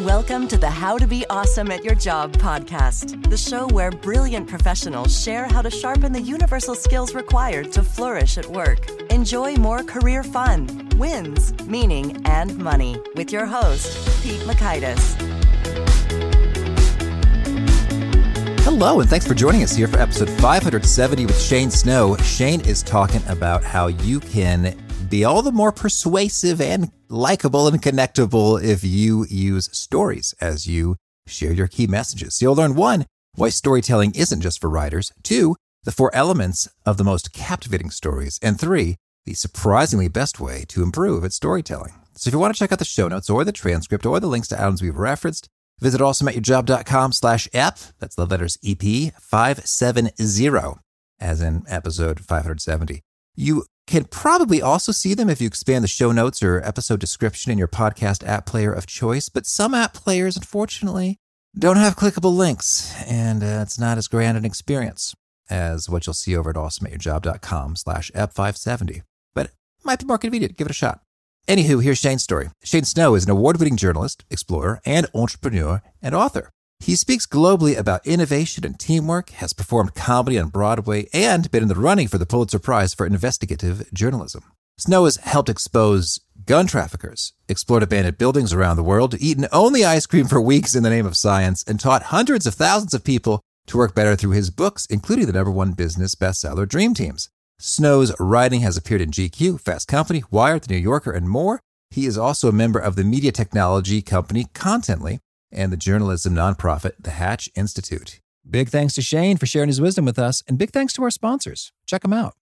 Welcome to the How to Be Awesome at Your Job podcast, the show where brilliant professionals share how to sharpen the universal skills required to flourish at work. Enjoy more career fun, wins, meaning, and money with your host, Pete Mockaitis. Hello, and thanks for joining us here for episode 570 with Shane Snow. Shane is talking about how you can be all the more persuasive and likable and connectable if you use stories as you share your key messages. So you'll learn one, why storytelling isn't just for writers, two, the four elements of the most captivating stories, and three, the surprisingly best way to improve at storytelling. So if you want to check out the show notes or the transcript or the links to items we've referenced, visit awesomeatyourjob.com slash ep. That's the letters EP 570, as in episode 570. You can probably also see them if you expand the show notes or episode description in your podcast app player of choice, but some app players, unfortunately, don't have clickable links, and uh, it's not as grand an experience as what you'll see over at awesomeatyourjob.com slash ep570. But it might be more convenient. Give it a shot. Anywho, here's Shane's story. Shane Snow is an award-winning journalist, explorer, and entrepreneur and author. He speaks globally about innovation and teamwork, has performed comedy on Broadway, and been in the running for the Pulitzer Prize for investigative journalism. Snow has helped expose gun traffickers, explored abandoned buildings around the world, eaten only ice cream for weeks in the name of science, and taught hundreds of thousands of people to work better through his books, including the number one business bestseller Dream Teams. Snow's writing has appeared in GQ, Fast Company, Wired, The New Yorker, and more. He is also a member of the media technology company Contently, and the journalism nonprofit, the Hatch Institute. Big thanks to Shane for sharing his wisdom with us, and big thanks to our sponsors. Check them out.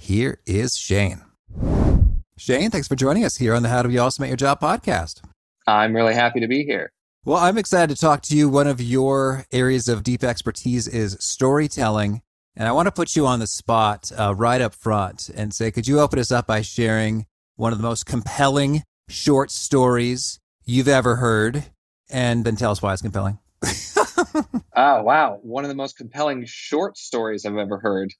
Here is Shane. Shane, thanks for joining us here on the How to Be Awesome at Your Job podcast. I'm really happy to be here. Well, I'm excited to talk to you. One of your areas of deep expertise is storytelling. And I want to put you on the spot uh, right up front and say, could you open us up by sharing one of the most compelling short stories you've ever heard? And then tell us why it's compelling. oh, wow. One of the most compelling short stories I've ever heard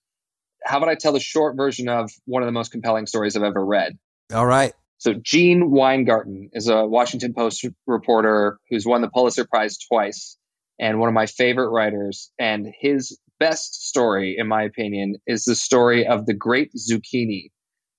how about I tell the short version of one of the most compelling stories I've ever read? All right. So Gene Weingarten is a Washington Post reporter who's won the Pulitzer Prize twice and one of my favorite writers. And his best story, in my opinion, is the story of the Great Zucchini,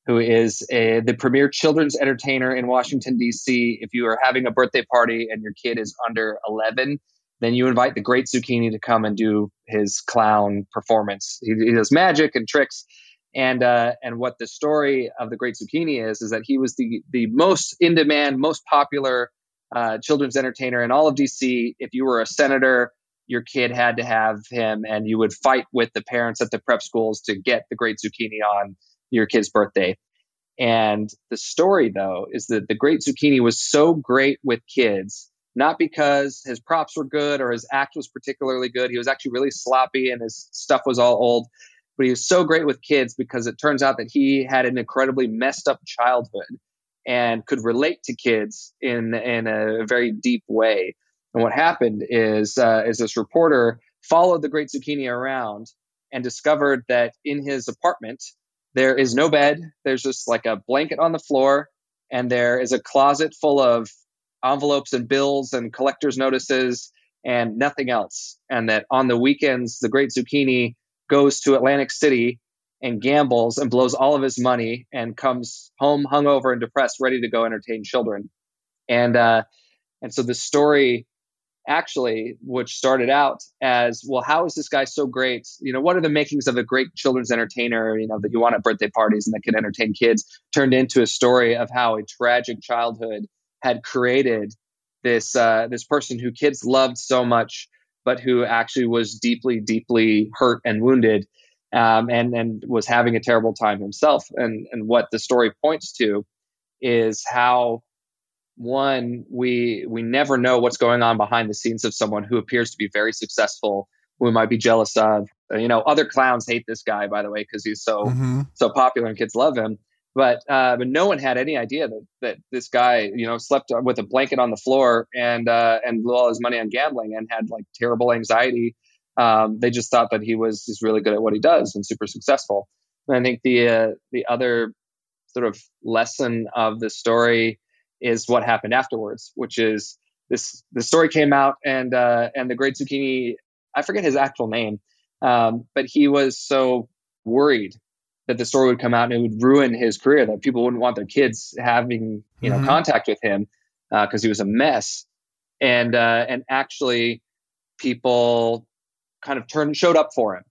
who is a, the premier children's entertainer in Washington, D.C. If you are having a birthday party and your kid is under 11, then you invite the great zucchini to come and do his clown performance. He, he does magic and tricks. And uh, and what the story of the Great Zucchini is is that he was the the most in demand, most popular uh, children's entertainer in all of DC. If you were a senator, your kid had to have him, and you would fight with the parents at the prep schools to get the Great Zucchini on your kid's birthday. And the story, though, is that the Great Zucchini was so great with kids not because his props were good or his act was particularly good. He was actually really sloppy and his stuff was all old. But he was so great with kids because it turns out that he had an incredibly messed up childhood and could relate to kids in in a very deep way. And what happened is uh, is this reporter followed the Great Zucchini around and discovered that in his apartment there is no bed. There's just like a blanket on the floor, and there is a closet full of envelopes and bills and collector's notices and nothing else. And that on the weekends, the great zucchini goes to Atlantic City and gambles and blows all of his money and comes home hungover and depressed, ready to go entertain children. And uh, And so the story actually, which started out as, well, how is this guy so great? You know, what are the makings of a great children's entertainer, you know, that you want at birthday parties and that can entertain kids, turned into a story of how a tragic childhood had created this uh, this person who kids loved so much, but who actually was deeply, deeply hurt and wounded, um, and and was having a terrible time himself. And and what the story points to is how one we we never know what's going on behind the scenes of someone who appears to be very successful who we might be jealous of you know other clowns hate this guy by the way because he's so mm-hmm. so popular and kids love him but uh, but no one had any idea that that this guy you know slept with a blanket on the floor and uh, and blew all his money on gambling and had like terrible anxiety. Um, they just thought that he was just really good at what he does and super successful. And i think the uh, the other sort of lesson of the story is what happened afterwards, which is this the story came out and uh, and the great zucchini I forget his actual name, um, but he was so worried that the story would come out and it would ruin his career, that people wouldn't want their kids having you know mm-hmm. contact with him because uh, he was a mess, and uh, and actually people kind of turned showed up for him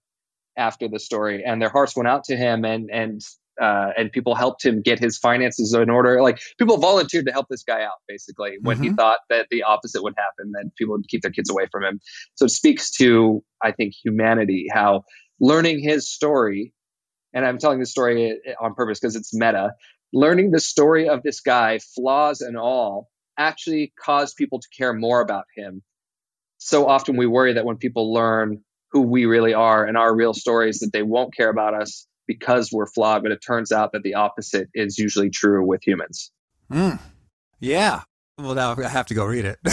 after the story and their hearts went out to him and and uh, and people helped him get his finances in order. Like people volunteered to help this guy out, basically, when mm-hmm. he thought that the opposite would happen, that people would keep their kids away from him. So it speaks to, I think, humanity, how learning his story, and I'm telling this story on purpose because it's meta, learning the story of this guy, flaws and all, actually caused people to care more about him. So often we worry that when people learn who we really are and our real stories, that they won't care about us because we're flawed, but it turns out that the opposite is usually true with humans. Mm. Yeah. Well, now I have to go read it.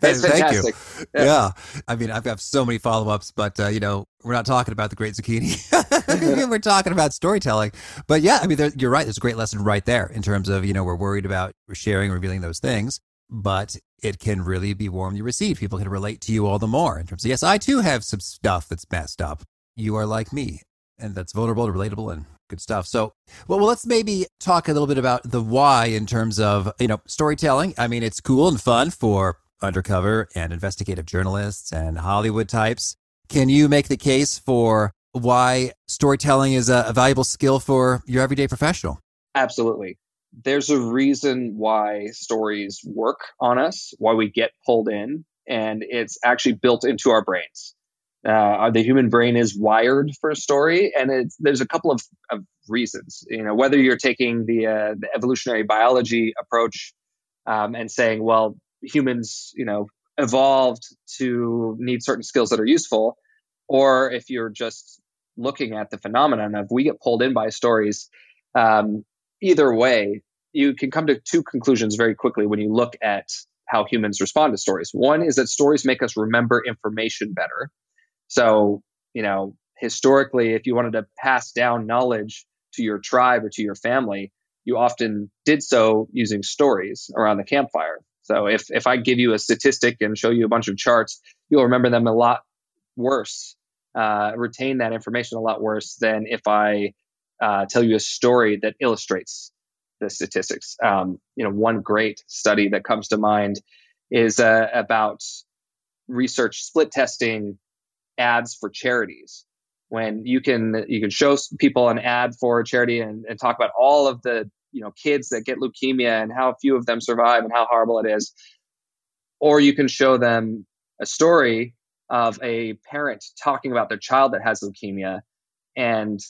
Thank you. Yeah. yeah. I mean, I've got so many follow ups, but, uh, you know, we're not talking about the great zucchini. we're talking about storytelling. But yeah, I mean, there, you're right. There's a great lesson right there in terms of, you know, we're worried about sharing, revealing those things, but it can really be warmly received. People can relate to you all the more in terms of, yes, I too have some stuff that's messed up. You are like me and that's vulnerable, relatable, and good stuff. So, well, well, let's maybe talk a little bit about the why in terms of you know storytelling. I mean, it's cool and fun for undercover and investigative journalists and Hollywood types. Can you make the case for why storytelling is a, a valuable skill for your everyday professional? Absolutely. There's a reason why stories work on us, why we get pulled in, and it's actually built into our brains. Uh, the human brain is wired for a story, and there's a couple of, of, reasons. You know, whether you're taking the, uh, the evolutionary biology approach um, and saying, well, humans, you know, evolved to need certain skills that are useful, or if you're just looking at the phenomenon of we get pulled in by stories. Um, either way, you can come to two conclusions very quickly when you look at how humans respond to stories. One is that stories make us remember information better. So, you know, historically, if you wanted to pass down knowledge to your tribe or to your family, you often did so using stories around the campfire. So if, if I give you a statistic and show you a bunch of charts, you'll remember them a lot worse, uh, retain that information a lot worse than if I uh, tell you a story that illustrates the statistics. Um, you know, one great study that comes to mind is uh, about research split testing ads for charities. When you can you can show people an ad for a charity and, and talk about all of the you know kids that get leukemia and how few of them survive and how horrible it is. Or you can show them a story of a parent talking about their child that has leukemia. And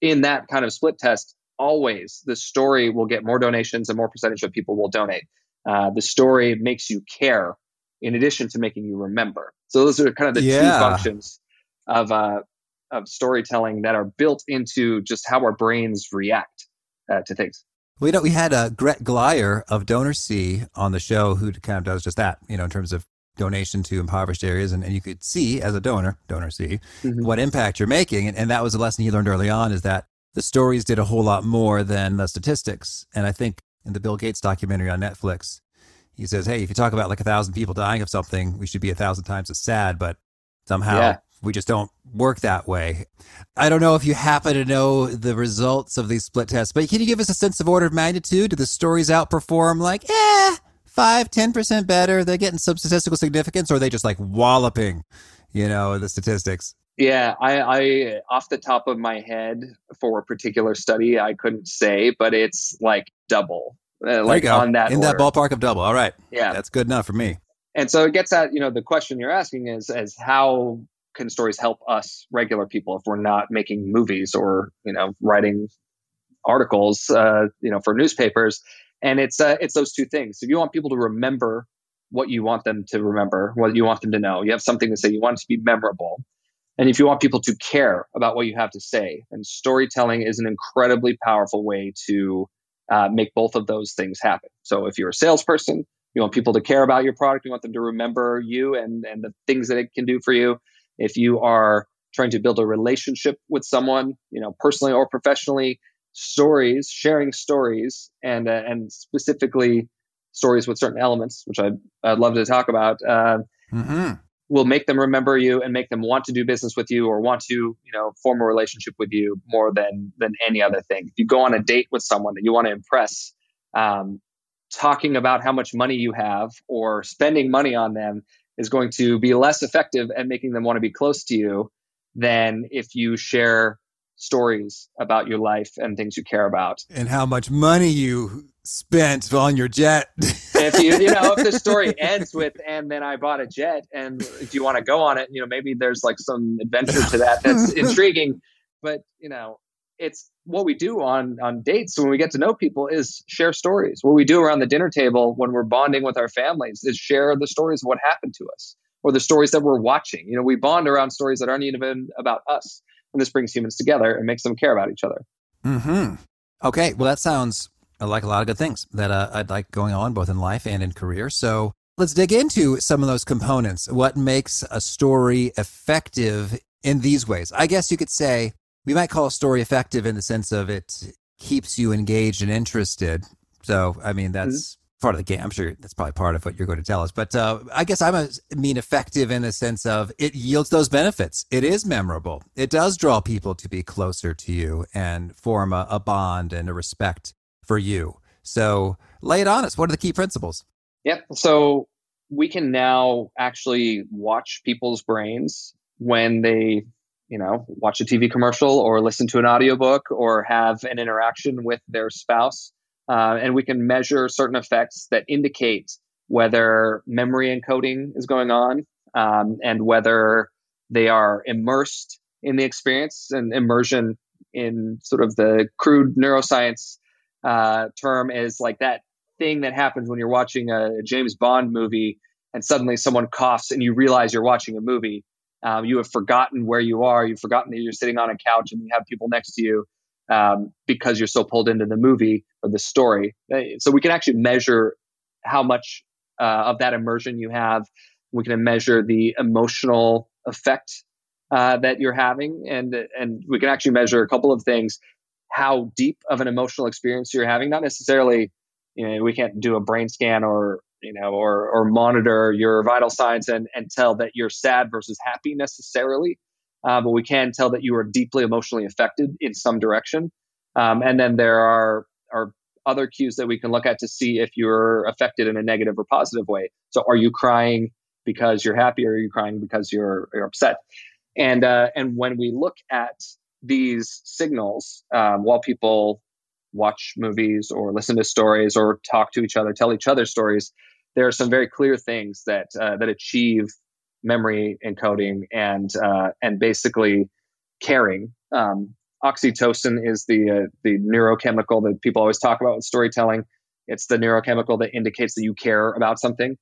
in that kind of split test always the story will get more donations and more percentage of people will donate. Uh, the story makes you care in addition to making you remember. So those are kind of the yeah. two functions of uh, of storytelling that are built into just how our brains react uh, to things. We know we had uh, Gret Glyer of DonorSee on the show who kind of does just that, you know, in terms of donation to impoverished areas. And, and you could see as a donor, DonorSee, mm-hmm. what impact you're making. And, and that was a lesson he learned early on is that the stories did a whole lot more than the statistics. And I think in the Bill Gates documentary on Netflix, he says, "Hey, if you talk about like a thousand people dying of something, we should be a thousand times as sad." But somehow yeah. we just don't work that way. I don't know if you happen to know the results of these split tests, but can you give us a sense of order of magnitude? Do the stories outperform like, eh, five, ten percent better? They're getting some statistical significance, or are they just like walloping, you know, the statistics? Yeah, I, I off the top of my head for a particular study, I couldn't say, but it's like double. Uh, like on that in order. that ballpark of double. All right, Yeah. that's good enough for me. and so it gets at you know the question you're asking is is how can stories help us regular people if we're not making movies or you know writing articles uh, you know for newspapers and it's uh, it's those two things if you want people to remember what you want them to remember what you want them to know you have something to say you want it to be memorable and if you want people to care about what you have to say and storytelling is an incredibly powerful way to uh, make both of those things happen so if you're a salesperson you want people to care about your product. You want them to remember you and, and the things that it can do for you. If you are trying to build a relationship with someone, you know, personally or professionally, stories, sharing stories, and uh, and specifically stories with certain elements, which I'd, I'd love to talk about, uh, hmm will make them remember you and make them want to do business with you or want to, you know, form a relationship with you more than than any other thing. If you go on a date with someone that you want to impress, um, talking about how much money you have or spending money on them is going to be less effective at making them want to be close to you than if you share stories about your life and things you care about. And how much money you spent on your jet? if you you know if the story ends with and then I bought a jet and if you want to go on it, you know maybe there's like some adventure to that that's intriguing, but you know it's what we do on on dates when we get to know people is share stories. What we do around the dinner table when we're bonding with our families is share the stories of what happened to us or the stories that we're watching. You know, we bond around stories that aren't even about us. And this brings humans together and makes them care about each other. hmm Okay, well, that sounds like a lot of good things that uh, I'd like going on both in life and in career. So let's dig into some of those components. What makes a story effective in these ways? I guess you could say we might call a story effective in the sense of it keeps you engaged and interested. So, I mean, that's part of the game. I'm sure that's probably part of what you're going to tell us. But uh, I guess I'm a, mean effective in the sense of it yields those benefits. It is memorable. It does draw people to be closer to you and form a, a bond and a respect for you. So lay it on us. What are the key principles? Yep. So we can now actually watch people's brains when they, you know, watch a TV commercial or listen to an audiobook or have an interaction with their spouse. Uh, and we can measure certain effects that indicate whether memory encoding is going on um, and whether they are immersed in the experience and immersion in sort of the crude neuroscience uh, term is like that thing that happens when you're watching a James Bond movie and suddenly someone coughs and you realize you're watching a movie. Um, you have forgotten where you are. You've forgotten that you're sitting on a couch and you have people next to you um, because you're so pulled into the movie or the story. So we can actually measure how much uh, of that immersion you have. We can measure the emotional effect uh, that you're having, and and we can actually measure a couple of things: how deep of an emotional experience you're having. Not necessarily, you know, we can't do a brain scan or you know or or monitor your vital signs and and tell that you're sad versus happy necessarily. Uh, but we can tell that you are deeply emotionally affected in some direction. Um, and then there are are other cues that we can look at to see if you're affected in a negative or positive way. So, are you crying because you're happy, or are you crying because you're you're upset? And uh, and when we look at these signals um, while people watch movies or listen to stories or talk to each other, tell each other stories, there are some very clear things that uh, that achieve memory encoding and uh, and basically caring. Um, oxytocin is the uh, the neurochemical that people always talk about with storytelling. It's the neurochemical that indicates that you care about something.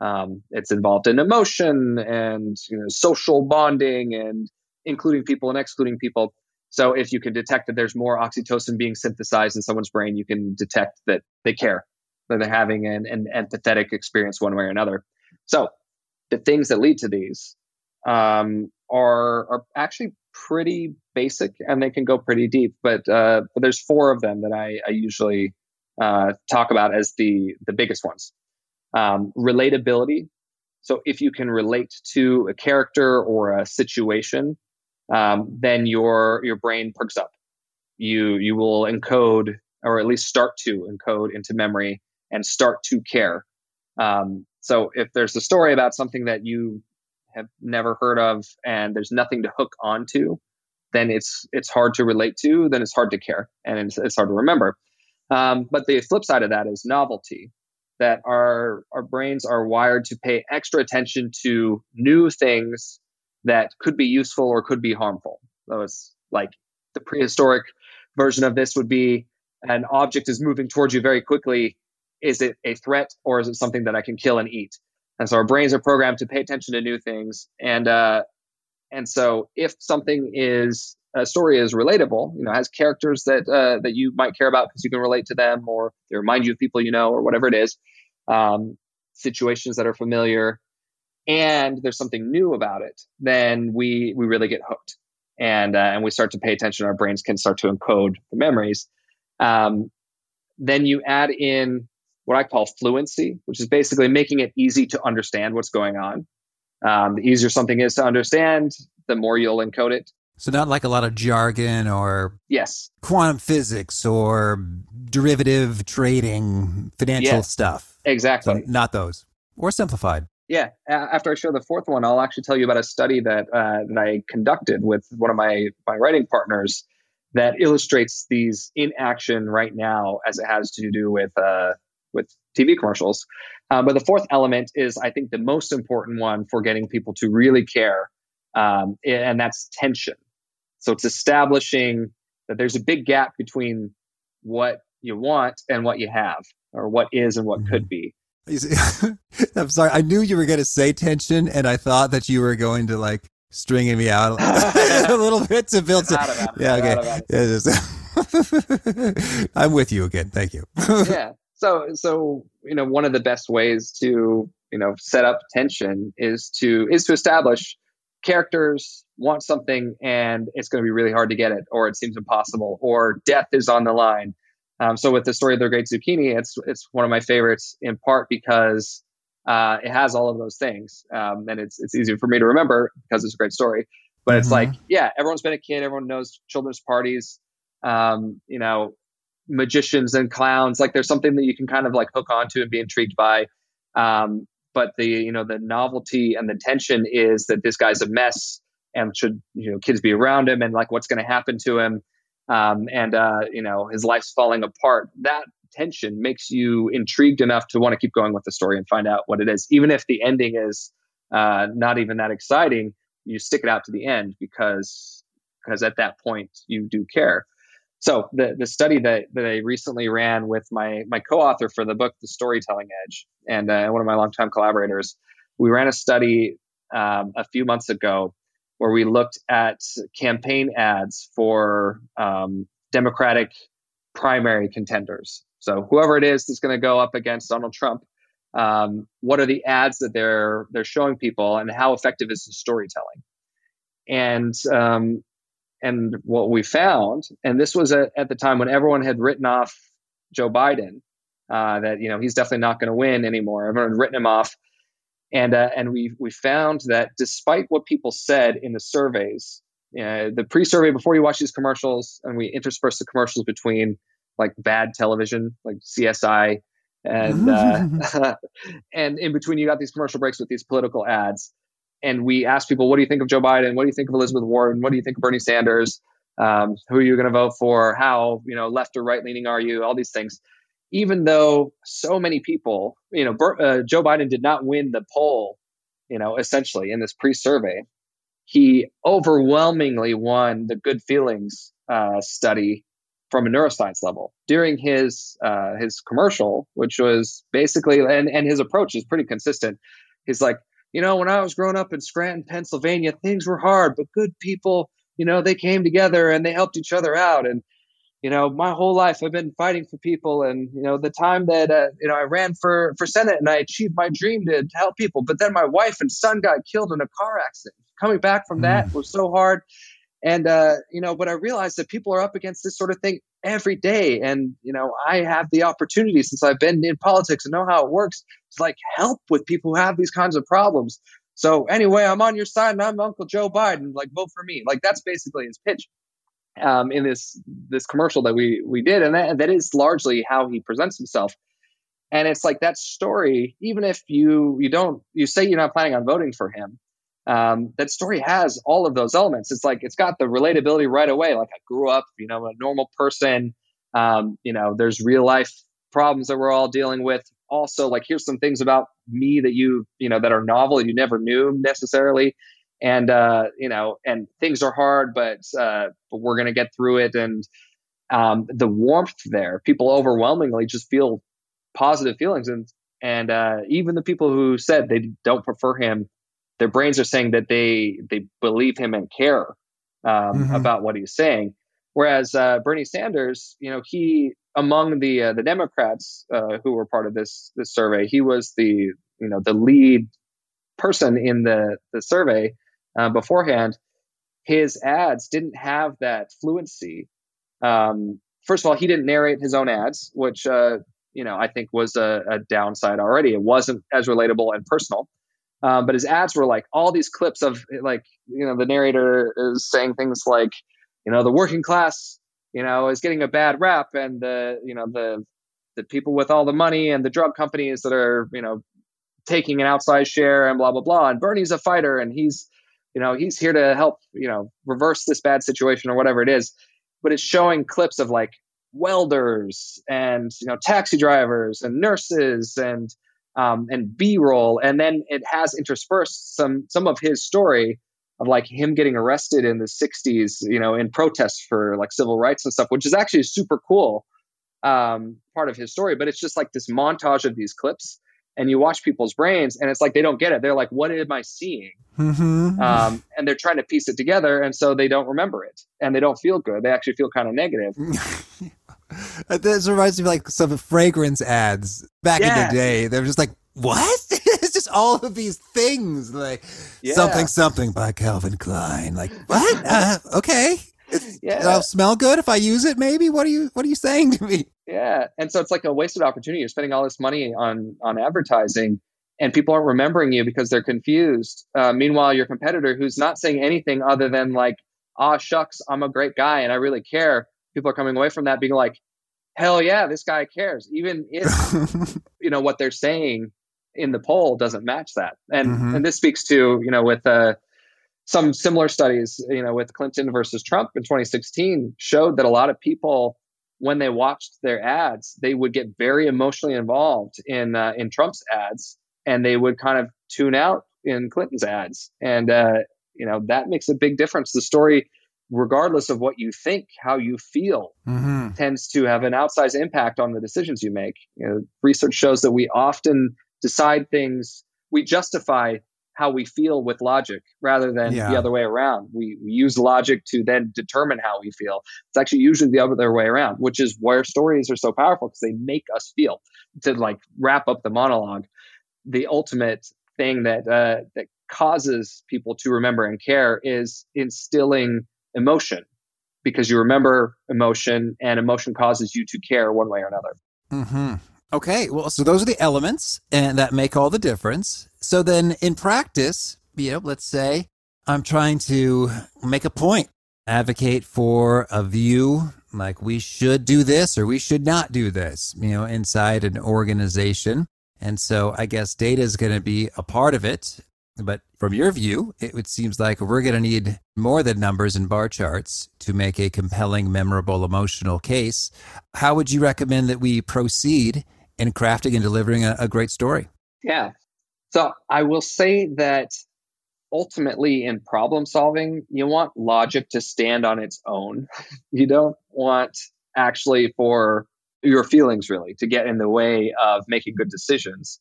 Um, it's involved in emotion and you know, social bonding and including people and excluding people. So if you can detect that there's more oxytocin being synthesized in someone's brain, you can detect that they care, that they're having an, an empathetic experience one way or another. So the things that lead to these um, are are actually pretty basic and they can go pretty deep. But uh, but there's four of them that I, I usually uh, talk about as the the biggest ones. Um, relatability. So if you can relate to a character or a situation, um, then your your brain perks up. You you will encode or at least start to encode into memory and start to care Um, so if there's a story about something that you have never heard of and there's nothing to hook onto, then it's it's hard to relate to. Then it's hard to care and it's, it's hard to remember. Um, but the flip side of that is novelty. That our our brains are wired to pay extra attention to new things that could be useful or could be harmful. So it's like the prehistoric version of this would be an object is moving towards you very quickly. Is it a threat or is it something that I can kill and eat? And so our brains are programmed to pay attention to new things. And uh, and so if something is a story is relatable, you know, has characters that uh, that you might care about because you can relate to them, or they remind you of people you know, or whatever it is, um, situations that are familiar, and there's something new about it, then we we really get hooked, and uh, and we start to pay attention. Our brains can start to encode the memories. Um, then you add in what I call fluency, which is basically making it easy to understand what's going on. Um, the easier something is to understand, the more you'll encode it. So not like a lot of jargon or yes, quantum physics or derivative trading, financial yes, stuff. Exactly. So not those or simplified. Yeah. After I show the fourth one, I'll actually tell you about a study that uh, that I conducted with one of my my writing partners that illustrates these in action right now as it has to do with uh, with TV commercials. Um, but the fourth element is, I think, the most important one for getting people to really care, um, and that's tension. So it's establishing that there's a big gap between what you want and what you have, or what is and what mm-hmm. could be. I'm sorry. I knew you were going to say tension, and I thought that you were going to like stringing me out a little bit to build. Some, yeah, okay. Yeah, just, I'm with you again. Thank you. yeah. So, so you know, one of the best ways to you know set up tension is to is to establish characters want something and it's going to be really hard to get it, or it seems impossible, or death is on the line. Um, so with the story of the Great Zucchini, it's it's one of my favorites in part because uh, it has all of those things, um, and it's it's easy for me to remember because it's a great story. But mm-hmm. it's like, yeah, everyone's been a kid, everyone knows children's parties. Um, you know, magicians and clowns. Like there's something that you can kind of like hook onto and be intrigued by. Um, but the you know the novelty and the tension is that this guy's a mess and should you know kids be around him and like what's going to happen to him um, and uh, you know his life's falling apart. That tension makes you intrigued enough to want to keep going with the story and find out what it is, even if the ending is uh, not even that exciting. You stick it out to the end because because at that point you do care. So the the study that, that I recently ran with my my co-author for the book, The Storytelling Edge, and uh, one of my longtime collaborators, we ran a study um, a few months ago where we looked at campaign ads for um, Democratic primary contenders. So whoever it is that's going to go up against Donald Trump, um, what are the ads that they're they're showing people, and how effective is the storytelling? And um, and what we found, and this was at, at the time when everyone had written off Joe Biden, uh, that you know he's definitely not going to win anymore. Everyone had written him off, and uh, and we we found that despite what people said in the surveys, uh, the pre-survey before you watch these commercials, and we intersperse the commercials between like bad television, like CSI, and uh, and in between you got these commercial breaks with these political ads and we asked people, what do you think of Joe Biden? What do you think of Elizabeth Warren? What do you think of Bernie Sanders? Um, who are you going to vote for? How you know left or right leaning are you? All these things. Even though so many people, you know, uh, Joe Biden did not win the poll, you know, essentially in this pre-survey, he overwhelmingly won the good feelings uh, study from a neuroscience level during his uh, his commercial, which was basically and and his approach is pretty consistent. He's like, you know, when I was growing up in Scranton, Pennsylvania, things were hard, but good people, you know, they came together and they helped each other out. And, you know, my whole life I've been fighting for people. And, you know, the time that, uh, you know, I ran for, for Senate and I achieved my dream to, to help people, but then my wife and son got killed in a car accident. Coming back from that mm. was so hard. And, uh, you know, but I realized that people are up against this sort of thing every day. And, you know, I have the opportunity since I've been in politics and know how it works to like help with people who have these kinds of problems. So anyway, I'm on your side and I'm Uncle Joe Biden. Like vote for me. Like that's basically his pitch um, in this this commercial that we we did, and that, that is largely how he presents himself. And it's like that story, even if you you don't you say you're not planning on voting for him, um, that story has all of those elements. It's like it's got the relatability right away. Like I grew up, you know, a normal person. Um, you know, there's real life problems that we're all dealing with. Also, like here's some things about me that you you know that are novel you never knew necessarily. And uh, you know, and things are hard, but uh, but we're gonna get through it. And um, the warmth there, people overwhelmingly just feel positive feelings, and and uh, even the people who said they don't prefer him their brains are saying that they they believe him and care um, mm-hmm. about what he's saying. Whereas uh, Bernie Sanders, you know, he among the uh, the Democrats uh, who were part of this this survey, he was the you know the lead person in the the survey uh, beforehand. His ads didn't have that fluency. Um, first of all, he didn't narrate his own ads, which uh, you know I think was a, a downside already. It wasn't as relatable and personal. Um, but his ads were like all these clips of like you know the narrator is saying things like you know the working class you know is getting a bad rap and the you know the the people with all the money and the drug companies that are you know taking an outsized share and blah blah blah and Bernie's a fighter and he's you know he's here to help you know reverse this bad situation or whatever it is but it's showing clips of like welders and you know taxi drivers and nurses and um, and B-roll, and then it has interspersed some some of his story of like him getting arrested in the 60s, you know, in protest for like civil rights and stuff, which is actually super cool um, part of his story. But it's just like this montage of these clips, and you watch people's brains, and it's like they don't get it. They're like, "What am I seeing?" Mm-hmm. Um, and they're trying to piece it together, and so they don't remember it, and they don't feel good. They actually feel kind of negative. This reminds me of like some fragrance ads back yeah. in the day. They're just like, what? it's just all of these things like yeah. something something by Calvin Klein. Like what? Uh, okay. yeah. It'll smell good if I use it. Maybe. What are you What are you saying to me? Yeah. And so it's like a wasted opportunity. You're spending all this money on on advertising, and people aren't remembering you because they're confused. Uh, meanwhile, your competitor, who's not saying anything other than like, "Ah, shucks, I'm a great guy and I really care," people are coming away from that being like, hell yeah, this guy cares. Even if, you know, what they're saying in the poll doesn't match that. And, mm-hmm. and this speaks to, you know, with, uh, some similar studies, you know, with Clinton versus Trump in 2016 showed that a lot of people, when they watched their ads, they would get very emotionally involved in uh, in Trump's ads, and they would kind of tune out in Clinton's ads, and uh, you know that makes a big difference. The story regardless of what you think, how you feel mm-hmm. tends to have an outsized impact on the decisions you make. You know, research shows that we often decide things, we justify how we feel with logic rather than yeah. the other way around. We, we, use logic to then determine how we feel. It's actually usually the other way around, which is where stories are so powerful because they make us feel. To like wrap up the monologue, the ultimate thing that uh, that causes people to remember and care is instilling emotion because you remember emotion and emotion causes you to care one way or another. Mm-hmm. Okay, well, so those are the elements and that make all the difference. So then in practice, you know, let's say I'm trying to make a point, advocate for a view like we should do this or we should not do this, you know, inside an organization. And so I guess data is going to be a part of it. But from your view, it, seems like we're going to need more than numbers and bar charts to make a compelling, memorable, emotional case. How would you recommend that we proceed in crafting and delivering a, a great story? Yeah. So I will say that ultimately in problem solving, you want logic to stand on its own. you don't want actually for your feelings really to get in the way of making good decisions.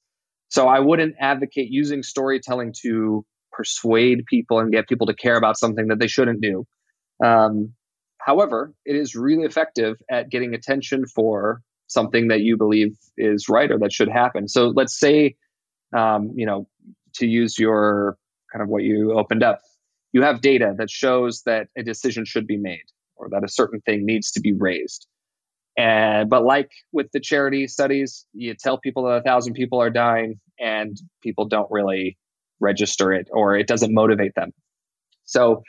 So I wouldn't advocate using storytelling to persuade people and get people to care about something that they shouldn't do. Um, however, it is really effective at getting attention for something that you believe is right or that should happen. So let's say, um, you know, to use your kind of what you opened up, you have data that shows that a decision should be made or that a certain thing needs to be raised. And but like with the charity studies, you tell people that a thousand people are dying, and people don't really register it, or it doesn't motivate them. So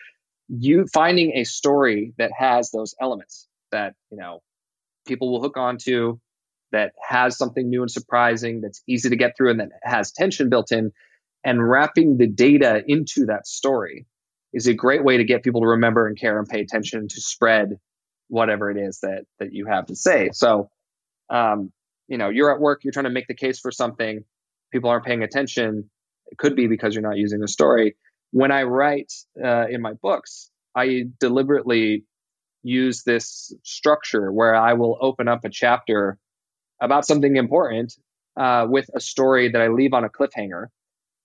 you finding a story that has those elements that you know people will hook onto, that has something new and surprising, that's easy to get through, and that has tension built in, and wrapping the data into that story is a great way to get people to remember and care and pay attention to spread whatever it is that that you have to say. So, um, you know, you're at work, you're trying to make the case for something, people aren't paying attention. It could be because you're not using a story. When I write uh, in my books, I deliberately use this structure where I will open up a chapter about something important uh, with a story that I leave on a cliffhanger.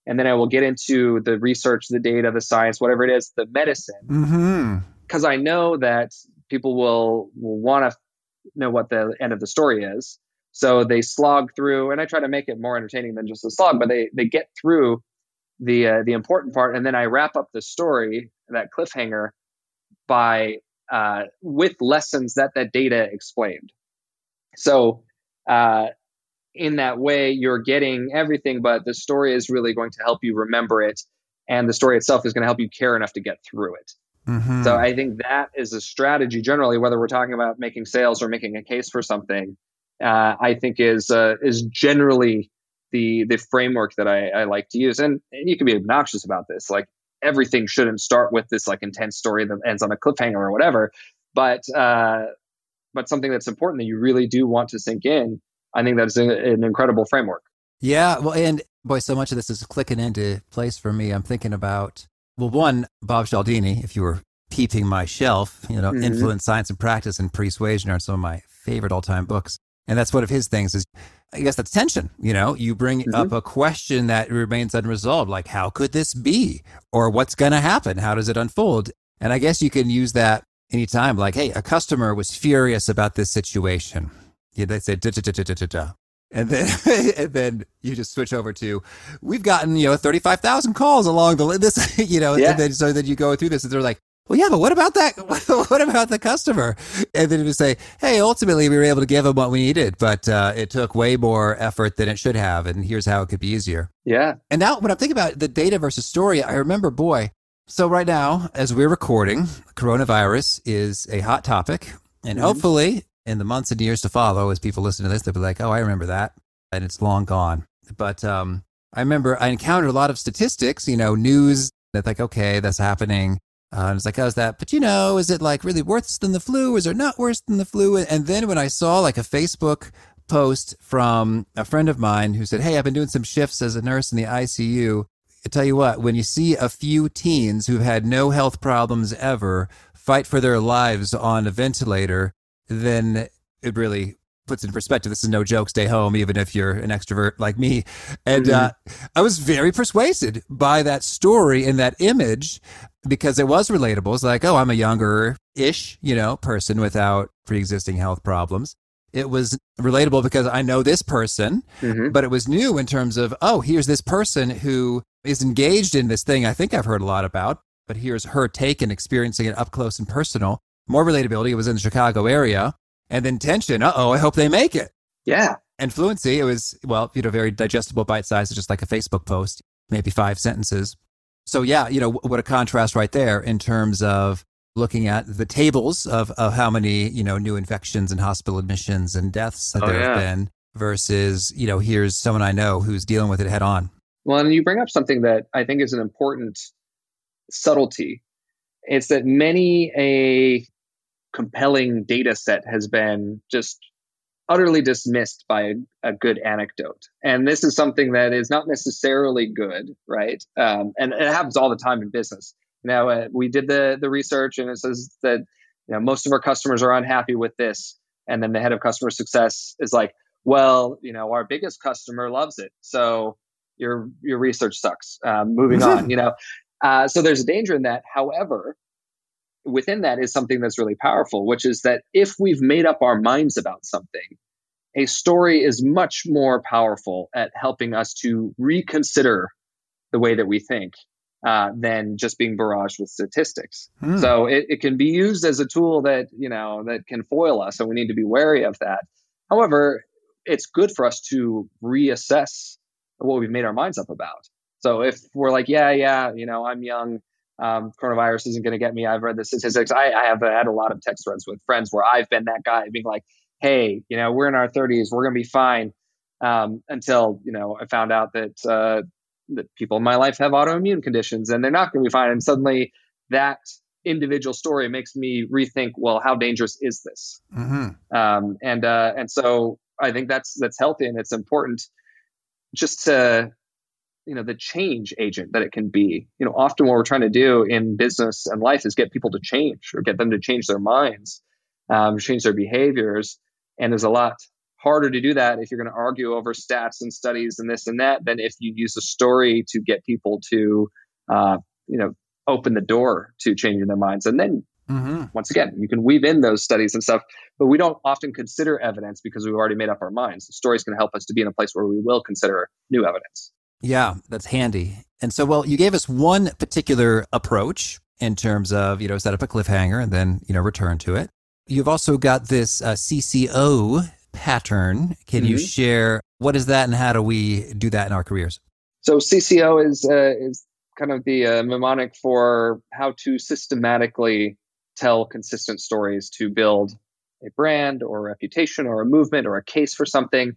And then I will get into the research, the data, the science, whatever it is, the medicine. Because mm-hmm. I know that people will, will want to know what the end of the story is. So they slog through, and I try to make it more entertaining than just a slog, but they, they get through the uh, the important part, and then I wrap up the story, that cliffhanger, by uh, with lessons that that data explained. So uh, in that way, you're getting everything, but the story is really going to help you remember it, and the story itself is going to help you care enough to get through it. Mm-hmm. So I think that is a strategy generally, whether we're talking about making sales or making a case for something. Uh, I think is uh, is generally the the framework that I, I like to use. And, and you can be obnoxious about this, like everything shouldn't start with this like intense story that ends on a cliffhanger or whatever. But uh, but something that's important that you really do want to sink in I think that's an incredible framework. Yeah. Well, and boy, so much of this is clicking into place for me. I'm thinking about, well, one, Bob Cialdini, if you were peeping my shelf, you know, mm-hmm. Influence, Science and Practice and Persuasion are some of my favorite all time books. And that's one of his things is, I guess that's tension. You know, you bring mm-hmm. up a question that remains unresolved, like, how could this be? Or what's going to happen? How does it unfold? And I guess you can use that anytime, like, hey, a customer was furious about this situation yeah, they say da da da da da da. And then, and then you just switch over to, we've gotten you know thirty five thousand calls along the this you know, yeah. and then so then you go through this, and they're like, well, yeah, but what about that? what about the customer? And then you say, hey, ultimately we were able to give them what we needed, but uh, it took way more effort than it should have, and here's how it could be easier. Yeah. And now when I'm thinking about the data versus story, I remember, boy. So right now, as we're recording, coronavirus is a hot topic, and mm-hmm. hopefully in the months and years to follow, as people listen to this, they'll be like, oh, I remember that. And it's long gone. But um, I remember I encountered a lot of statistics, you know, news that's like, okay, that's happening. Uh, and it's like, how's that? But you know, is it like really worse than the flu? Is it not worse than the flu? And then when I saw like a Facebook post from a friend of mine who said, Hey, I've been doing some shifts as a nurse in the ICU. I tell you what, when you see a few teens who've had no health problems ever fight for their lives on a ventilator, then it really puts in perspective. This is no joke. Stay home, even if you're an extrovert like me. And mm-hmm. uh, I was very persuaded by that story and that image because it was relatable. It's like, oh, I'm a younger ish, you know, person without pre existing health problems. It was relatable because I know this person, mm-hmm. but it was new in terms of, oh, here's this person who is engaged in this thing I think I've heard a lot about, but here's her take and experiencing it up close and personal more relatability. It was in the Chicago area. And then tension. Uh oh, I hope they make it. Yeah. And fluency, it was, well, you know, very digestible bite size, just like a Facebook post, maybe five sentences. So, yeah, you know, what a contrast right there in terms of looking at the tables of, of how many, you know, new infections and hospital admissions and deaths that oh, there yeah. have been versus, you know, here's someone I know who's dealing with it head on. Well, and you bring up something that I think is an important subtlety it's that many a compelling data set has been just utterly dismissed by a, a, good anecdote. And this is something that is not necessarily good, right? Um, and it happens all the time in business. Now, uh, we did the, the research and it says that you know, most of our customers are unhappy with this. And then the head of customer success is like, well, you know, our biggest customer loves it. So your, your research sucks. Um, moving on, you know, uh, so there's a danger in that. However, within that is something that's really powerful, which is that if we've made up our minds about something, a story is much more powerful at helping us to reconsider the way that we think uh, than just being barraged with statistics. Hmm. So it, it can be used as a tool that you know that can foil us, and we need to be wary of that. However, it's good for us to reassess what we've made our minds up about. So if we're like, yeah, yeah, you know, I'm young, um, coronavirus isn't going to get me. I've read the statistics. I, I, have had a lot of text threads with friends where I've been that guy being like, hey, you know, we're in our 30s, we're going to be fine. Um, until you know, I found out that uh, that people in my life have autoimmune conditions and they're not going to be fine. And suddenly, that individual story makes me rethink, well, how dangerous is this? Mm-hmm. Um, and uh, and so I think that's that's healthy and it's important just to you know the change agent that it can be you know often what we're trying to do in business and life is get people to change or get them to change their minds um, change their behaviors and there's a lot harder to do that if you're going to argue over stats and studies and this and that than if you use a story to get people to uh, you know open the door to changing their minds and then mm-hmm. once again you can weave in those studies and stuff but we don't often consider evidence because we've already made up our minds the stories can help us to be in a place where we will consider new evidence yeah, that's handy. And so, well, you gave us one particular approach in terms of, you know, set up a cliffhanger and then, you know, return to it. You've also got this uh, CCO pattern. Can mm-hmm. you share what is that and how do we do that in our careers? So CCO is uh, is kind of the uh, mnemonic for how to systematically tell consistent stories to build a brand or a reputation or a movement or a case for something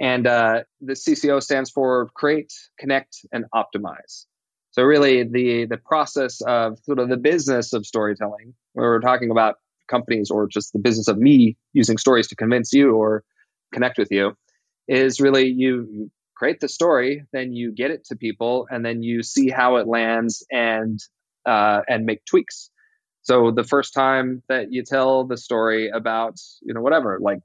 and uh, the CCO stands for create, connect, and optimize. So really the the process of sort of the business of storytelling, where we're talking about companies or just the business of me using stories to convince you or connect with you, is really you, create the story, then you get it to people, and then you see how it lands and uh, and make tweaks. So the first time that you tell the story about you know whatever like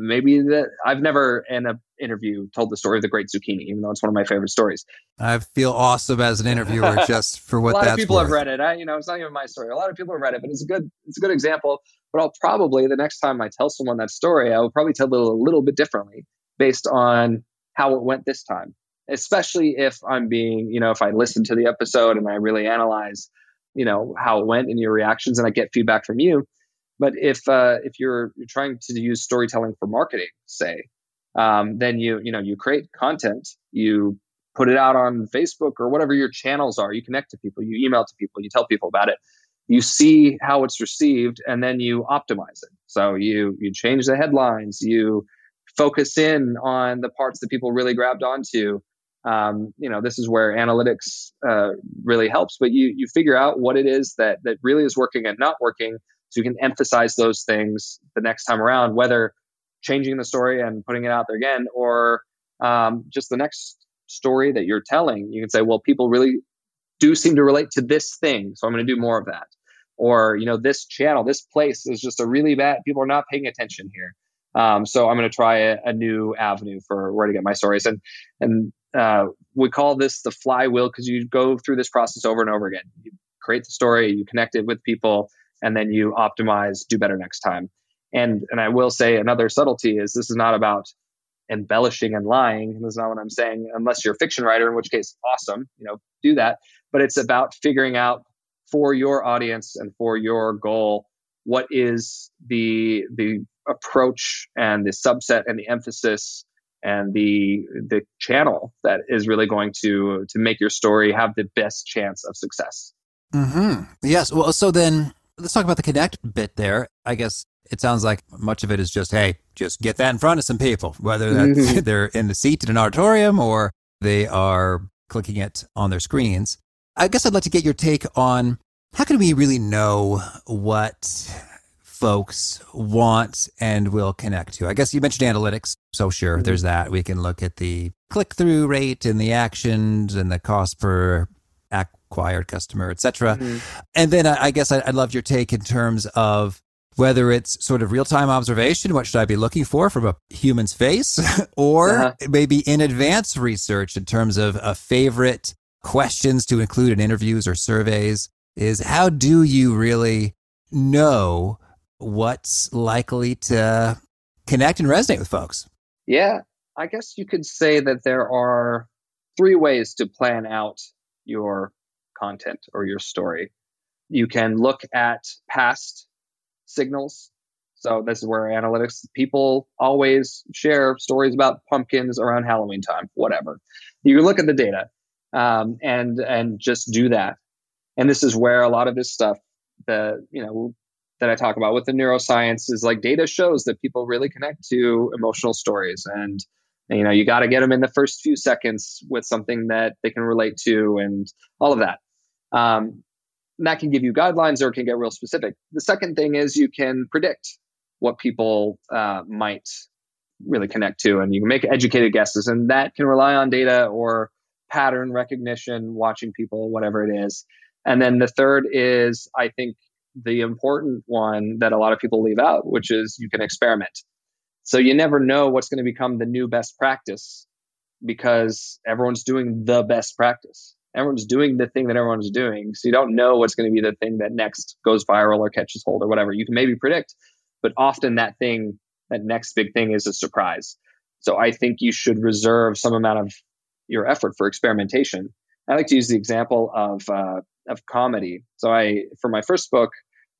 maybe that I've never in an interview told the story of the Great Zucchini, even though it's one of my favorite stories. I feel awesome as an interviewer just for what a lot of people worth. have read it. I, you know, it's not even my story. A lot of people have read it, but it's a good it's a good example. But I'll probably the next time I tell someone that story, I will probably tell it a little bit differently based on how it went this time. Especially if I'm being, you know, if I listen to the episode and I really analyze, you know, how it went and your reactions, and I get feedback from you but if uh, if you're, you're trying to use storytelling for marketing, say, um, then you you know you create content, you put it out on Facebook or whatever your channels are. You connect to people, you email to people, you tell people about it. You see how it's received, and then you optimize it. So you you change the headlines, you focus in on the parts that people really grabbed onto. Um, you know, this is where analytics uh, really helps. But you you figure out what it is that that really is working and not working, so you can emphasize those things the next time around, whether changing the story and putting it out there again, or um, just the next story that you're telling. You can say, well, people really do seem to relate to this thing, so I'm going to do more of that. Or you know, this channel, this place is just a really bad. People are not paying attention here. Um, so I'm going to try a, a, new avenue for where to get my stories. And and uh, we call this the flywheel because you go through this process over and over again. You create the story, you connect it with people, and then you optimize, do better next time. And and I will say another subtlety is this is not about embellishing and lying. That's not what I'm saying, unless you're a fiction writer, in which case, awesome, you know, do that. But it's about figuring out for your audience and for your goal what is the the approach and the subset and the emphasis and the the channel that is really going to to make your story have the best chance of success. Mm-hmm. Yes. Well, so then let's talk about the connect bit there. I guess it sounds like much of it is just, hey, just get that in front of some people, whether mm-hmm. they're in the seat in an auditorium or they are clicking it on their screens. I guess I'd like to get your take on how can we really know what folks want and will connect to? I guess you mentioned analytics. So sure, mm-hmm. there's that. We can look at the click through rate and the actions and the cost per acquired customer, etc. Mm-hmm. And then I, I guess I, I'd love your take in terms of whether it's sort of real time observation, what should I be looking for from a human's face, or uh-huh. maybe in advance research in terms of a favorite questions to include in interviews or surveys is how do you really know what's likely to connect and resonate with folks? Yeah, I guess you could say that there are three ways to plan out your content or your story. You can look at past signals. So this is where analytics people always share stories about pumpkins around Halloween time, whatever. You look at the data um, and and just do that. And this is where a lot of this stuff, the you know, that I talk about with the neuroscience is like data shows that people really connect to emotional stories and you know you got to get them in the first few seconds with something that they can relate to and all of that um, that can give you guidelines or it can get real specific. The second thing is you can predict what people uh, might really connect to and you can make educated guesses and that can rely on data or pattern recognition watching people whatever it is. And then the third is i think the important one that a lot of people leave out which is you can experiment. So you never know what's going to become the new best practice because everyone's doing the best practice everyone's doing the thing that everyone's doing so you don't know what's going to be the thing that next goes viral or catches hold or whatever you can maybe predict but often that thing that next big thing is a surprise. So I think you should reserve some amount of your effort for experimentation. I like to use the example of uh, of comedy. So I, for my first book,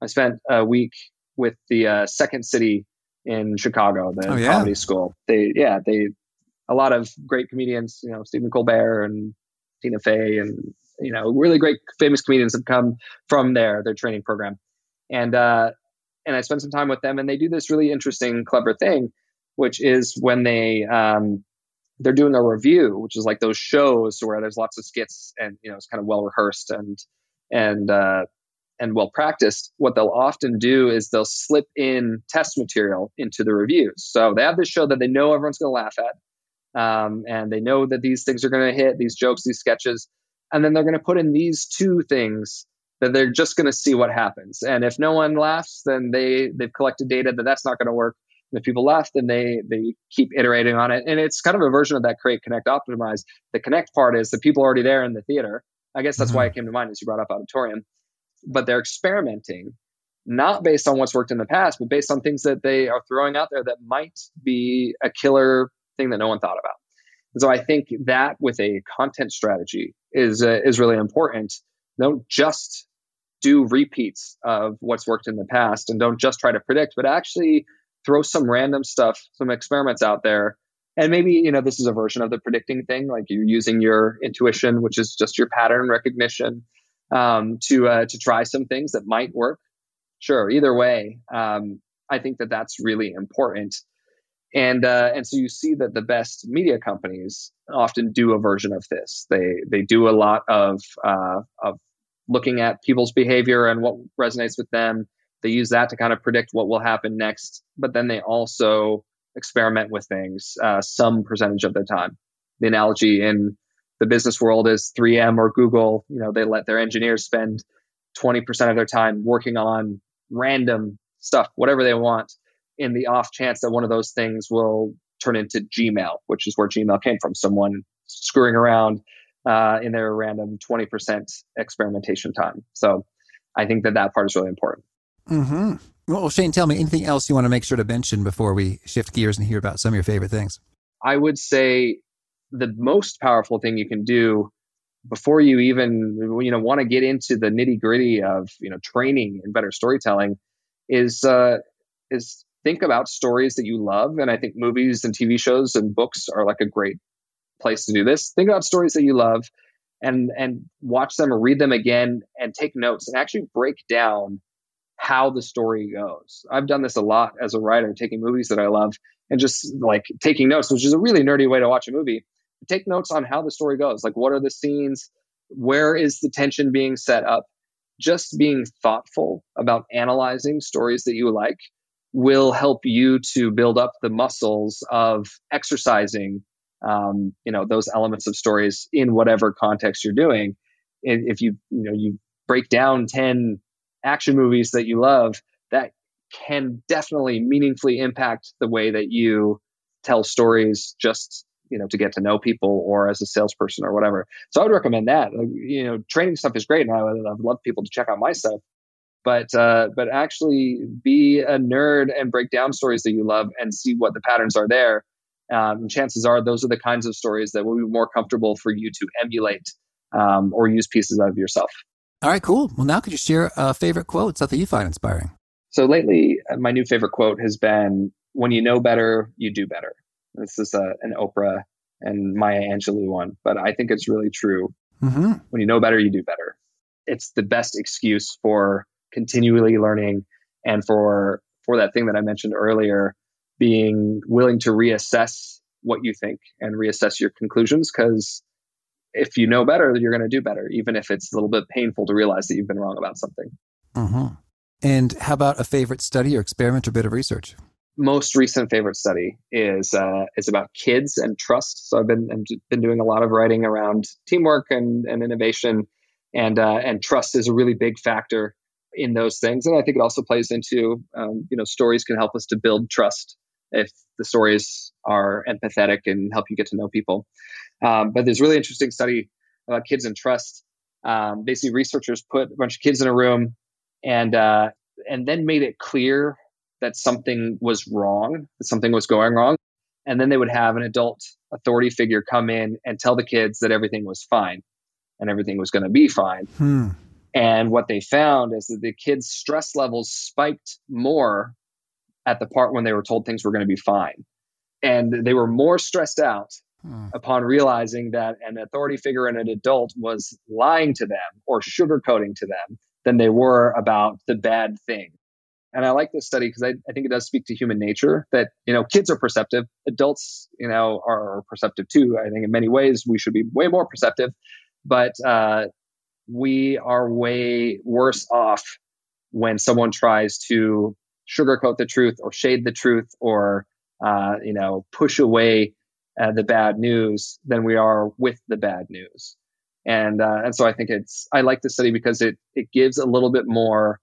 I spent a week with the uh, Second City in Chicago, the oh, yeah. comedy school. They, yeah, they, a lot of great comedians, you know, Stephen Colbert and Tina Fey, and you know, really great famous comedians have come from there, their training program. And uh, and I spend some time with them, and they do this really interesting, clever thing, which is when they um, they're doing a revue, which is like those shows where there's lots of skits and you know it's kind of well rehearsed and and uh, and well practiced. What they'll often do is they'll slip in test material into the revues. So they have this show that they know everyone's going to laugh at, um, and they know that these things are going to hit these jokes, these sketches, and then they're going to put in these two things that they're just going to see what happens. And if no one laughs, then they they've collected data that that's not going to work. And if people laugh, then they they keep iterating on it. And it's kind of a version of that create, connect, optimize. The connect part is the people already there in the theater. I guess that's mm-hmm. why it came to mind as you brought up auditorium. But they're experimenting, not based on what's worked in the past, but based on things that they are throwing out there that might be a killer thing that no one thought about. And so I think that with a content strategy is uh, is really important. Don't just do repeats of what's worked in the past and don't just try to predict, but actually throw some random stuff, some experiments out there. And maybe, you know, this is a version of the predicting thing, like you're using your intuition, which is just your pattern recognition, um, to uh, to try some things that might work. Sure, either way, um, I think that that's really important. And uh, and so you see that the best media companies often do a version of this. They they do a lot of uh, of looking at people's behavior and what resonates with them. They use that to kind of predict what will happen next, but then they also experiment with things uh, some percentage of the time. The analogy in the business world is 3M or Google. You know, they let their engineers spend 20% of their time working on random stuff, whatever they want, in the off chance that one of those things will turn into Gmail, which is where Gmail came from. Someone screwing around uh, in their random 20% experimentation time. So I think that that part is really important. Mm-hmm. Well, Shane, tell me anything else you want to make sure to mention before we shift gears and hear about some of your favorite things. I would say the most powerful thing you can do before you even you know want to get into the nitty gritty of you know training and better storytelling is uh, is think about stories that you love and i think movies and tv shows and books are like a great place to do this. Think about stories that you love and and watch them or read them again and take notes and actually break down how the story goes. I've done this a lot as a writer, taking movies that I love and just like taking notes, which is a really nerdy way to watch a movie. Take notes on how the story goes. Like what are the scenes? Where is the tension being set up? Just being thoughtful about analyzing stories that you like will help you to build up the muscles of exercising um, you know those elements of stories in whatever context you're doing. If you you know you break down ten action movies that you love, that can definitely meaningfully impact the way that you tell stories just you know to get to know people or as a salesperson or whatever. So i would recommend that. Like, you know training stuff is great and I would, love people to check out my stuff but uh, but actually be a nerd and break down stories that you love and see what the patterns are there um, chances are those are the kinds of stories that will be more comfortable for you to emulate um, or use pieces of yourself. All right, cool. Well, now could you share a favorite quote, something you find inspiring? So lately, uh, my new favorite quote has been, "When you know better, you do better." This is a, uh, an Oprah and Maya Angelou one, but I think it's really true. Mm-hmm. When you know better, you do better. It's the best excuse for continually learning and for for that thing that I mentioned earlier, being willing to reassess what you think and reassess your conclusions because if you know better, you're going to do better, even if it's a little bit painful to realize that you've been wrong about something. Mm-hmm. And how about a favorite study or experiment or bit of research? Most recent favorite study is uh, is about kids and trust. So I've been I've been doing a lot of writing around teamwork and, and innovation, and uh, and trust is a really big factor in those things. And I think it also plays into um, you know stories can help us to build trust if the stories are empathetic and help you get to know people. Um, but there's really interesting study about kids and trust. Um, basically, researchers put a bunch of kids in a room and uh, and then made it clear that something was wrong, that something was going wrong, and then they would have an adult authority figure come in and tell the kids that everything was fine and everything was going to be fine. Hmm. And what they found is that the kids' stress levels spiked more at the part when they were told things were going to be fine. And they were more stressed out hmm. upon realizing that an authority figure and an adult was lying to them or sugarcoating to them than they were about the bad thing. And I like this study because I, I, think it does speak to human nature that, you know, kids are perceptive. Adults, you know, are perceptive too. I think in many ways we should be way more perceptive, but uh, we are way worse off when someone tries to sugarcoat the truth or shade the truth or, uh, you know, push away uh, the bad news than we are with the bad news. And uh, and so I think it's I like the study because it it gives a little bit more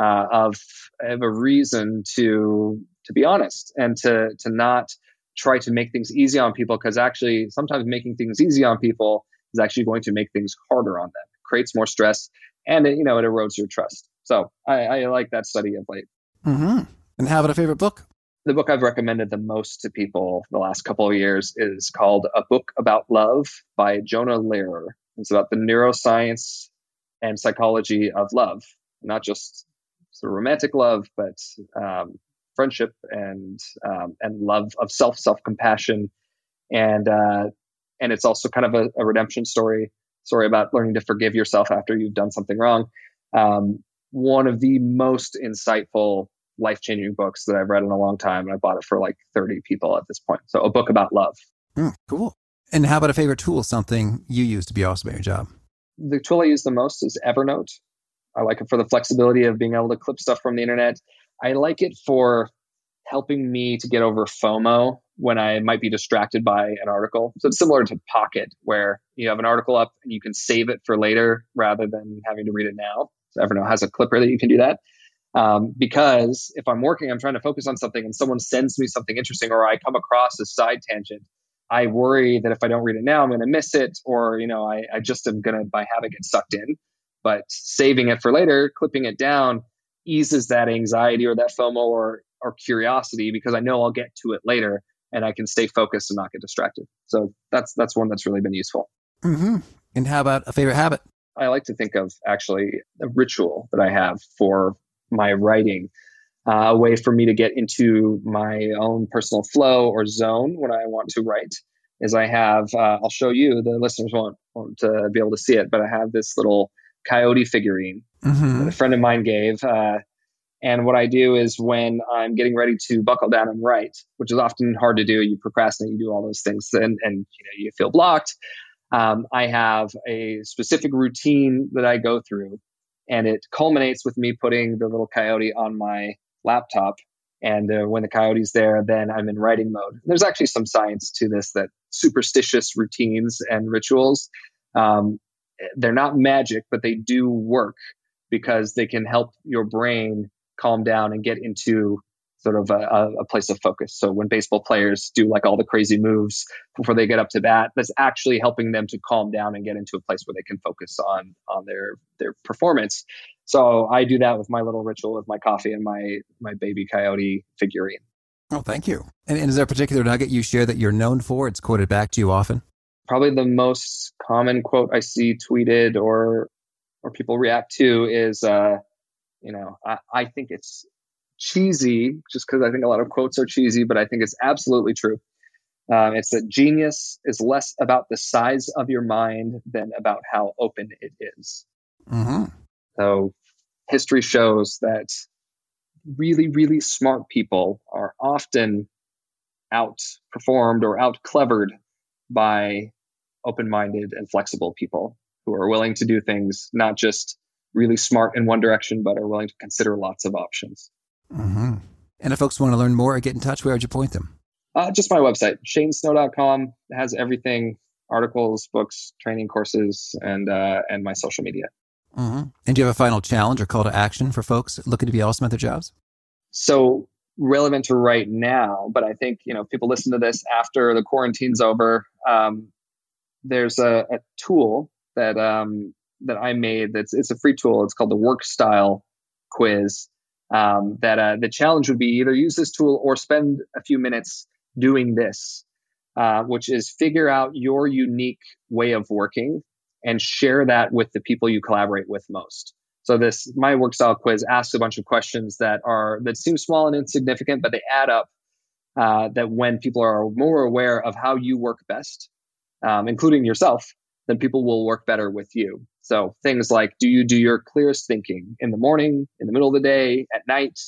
uh, of of a reason to to be honest and to to not try to make things easy on people because actually sometimes making things easy on people is actually going to make things harder on them creates more stress and it, you know it erodes your trust. So I, I like that study of late. Mm-hmm. and how about a favorite book? The book I've recommended the most to people the last couple of years is called A Book About Love by Jonah Lehrer. It's about the neuroscience and psychology of love, not just sort of romantic love, but um, friendship and um, and love of self, self compassion, and uh, and it's also kind of a, a, redemption story, story about learning to forgive yourself after you've done something wrong. Um, one of the most insightful, life changing books that I've read in a long time, and I bought it for like thirty people at this point. So a book about love. Mm, cool. And how about a favorite tool, something you use to be awesome at your job? The tool I use the most is Evernote. I like it for the flexibility of being able to clip stuff from the internet. I like it for helping me to get over FOMO when I might be distracted by an article. So it's similar to Pocket, where you have an article up and you can save it for later rather than having to read it now. So Evernote has a clipper that you can do that. Um, because if I'm working, I'm trying to focus on something and someone sends me something interesting or I come across a side tangent I worry that if I don't read it now, I'm going to miss it, or you know, I, I just am going to by habit get sucked in. But saving it for later, clipping it down, eases that anxiety or that FOMO or or curiosity because I know I'll get to it later and I can stay focused and not get distracted. So that's that's one that's really been useful. Mm-hmm. And how about a favorite habit? I like to think of actually a ritual that I have for my writing uh, a way for me to get into my own personal flow or zone when I want to write is I have, uh, I'll show you, the listeners won't, won't uh, be able to see it, but I have this little coyote figurine mm-hmm. that a friend of mine gave. Uh, and what I do is when I'm getting ready to buckle down and write, which is often hard to do, you procrastinate, you do all those things, and, and you know you feel blocked. Um, I have a specific routine that I go through, and it culminates with me putting the little coyote on my laptop. And uh, when the coyote's there, then I'm in writing mode. There's actually some science to this that superstitious routines and rituals, um, they're not magic, but they do work because they can help your brain calm down and get into sort of a, a, place of focus. So when baseball players do like all the crazy moves before they get up to bat, that's actually helping them to calm down and get into a place where they can focus on on their their performance. So I do that with my little ritual with my coffee and my my baby coyote figurine. Oh, thank you. And, and is there a particular nugget you share that you're known for? It's quoted back to you often. Probably the most common quote I see tweeted or or people react to is, uh, you know, I, I think it's cheesy, just because I think a lot of quotes are cheesy, but I think it's absolutely true. Um, it's that genius is less about the size of your mind than about how open it is. Mm-hmm. So history shows that really, really smart people are often outperformed or outclevered by open minded and flexible people who are willing to do things not just really smart in one direction, but are willing to consider lots of options. Mm-hmm. And if folks want to learn more or get in touch, where would you point them? Uh, just my website, shanesnow.com. It has everything articles, books, training courses, and, uh, and my social media. Mm-hmm. And do you have a final challenge or call to action for folks looking to be awesome at their jobs? So relevant to right now, but I think you know people listen to this after the quarantine's over. Um, there's a, a, tool that um, that I made. That's it's a free tool. It's called the Work Style Quiz. Um, that uh, the challenge would be either use this tool or spend a few minutes doing this, uh, which is figure out your unique way of working and share that with the people you collaborate with most. So this my work style quiz asks a bunch of questions that are that seem small and insignificant, but they add up. Uh, that when people are more aware of how you work best, um, including yourself, then people will work better with you. So things like, do you do your clearest thinking in the morning, in the middle of the day, at night?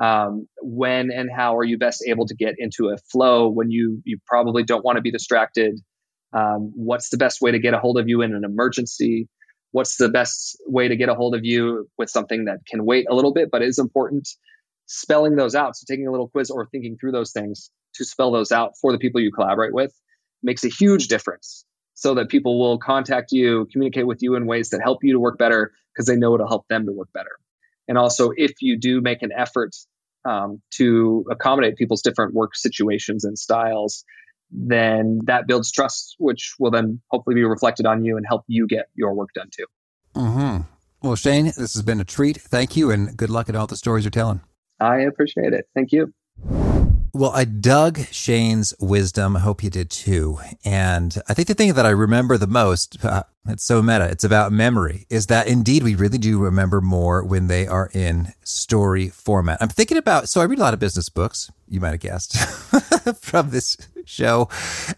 Um, when and how are you best able to get into a flow when you you probably don't want to be distracted? Um, what's the best way to get a hold of you in an emergency? What's the best way to get a hold of you with something that can wait a little bit but is important? Spelling those out. So taking a little quiz or thinking through those things to spell those out for the people you collaborate with makes a huge difference so that people will contact you, communicate with you in ways that help you to work better because they know it'll help them to work better. And also, if you do make an effort um, to accommodate people's different work situations and styles, then that builds trust, which will then hopefully be reflected on you and help you get your work done too. Mm-hmm. Well, Shane, this has been a treat. Thank you, and good luck at all the stories you're telling. I appreciate it. Thank you. Well, I dug Shane's wisdom. I hope you did too. And I think the thing that I remember the most, uh, it's so meta, it's about memory, is that indeed we really do remember more when they are in story format. I'm thinking about, so I read a lot of business books, you might have guessed, from this show.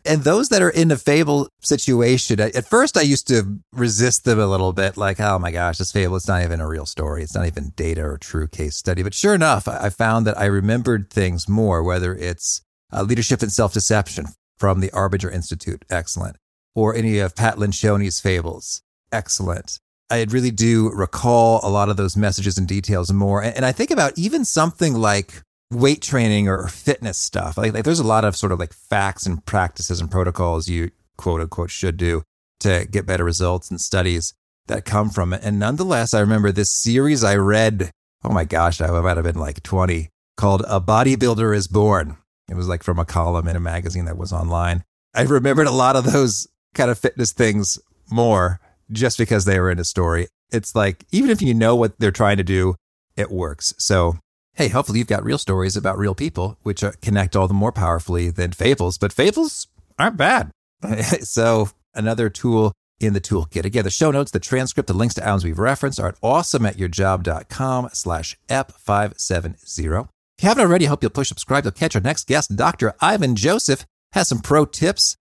And those that are in a fable situation, at first I used to resist them a little bit, like, oh my gosh, this fable, it's not even a real story. It's not even data or true case study. But sure enough, I found that I remembered things more, whether it's uh, leadership and self deception from the Arbinger Institute, excellent, or any of Pat Lencioni's fables, excellent. I really do recall a lot of those messages and details more. And I think about even something like weight training or fitness stuff. Like, like there's a lot of sort of like facts and practices and protocols you quote unquote should do to get better results and studies that come from it. And nonetheless, I remember this series I read. Oh my gosh, I might have been like 20 called A Bodybuilder is Born. It was like from a column in a magazine that was online. I remembered a lot of those kind of fitness things more just because they were in a story. It's like, even if you know what they're trying to do, it works. So hey, hopefully you've got real stories about real people, which uh, connect all the more powerfully than fables. But fables aren't bad. so another tool in the toolkit. Again, the show notes, the transcript, the links to items we've referenced are at awesomeatyourjob.com slash ep570. If you haven't already, I hope you'll push subscribe. You'll catch our next guest, Dr. Ivan Joseph, has some pro tips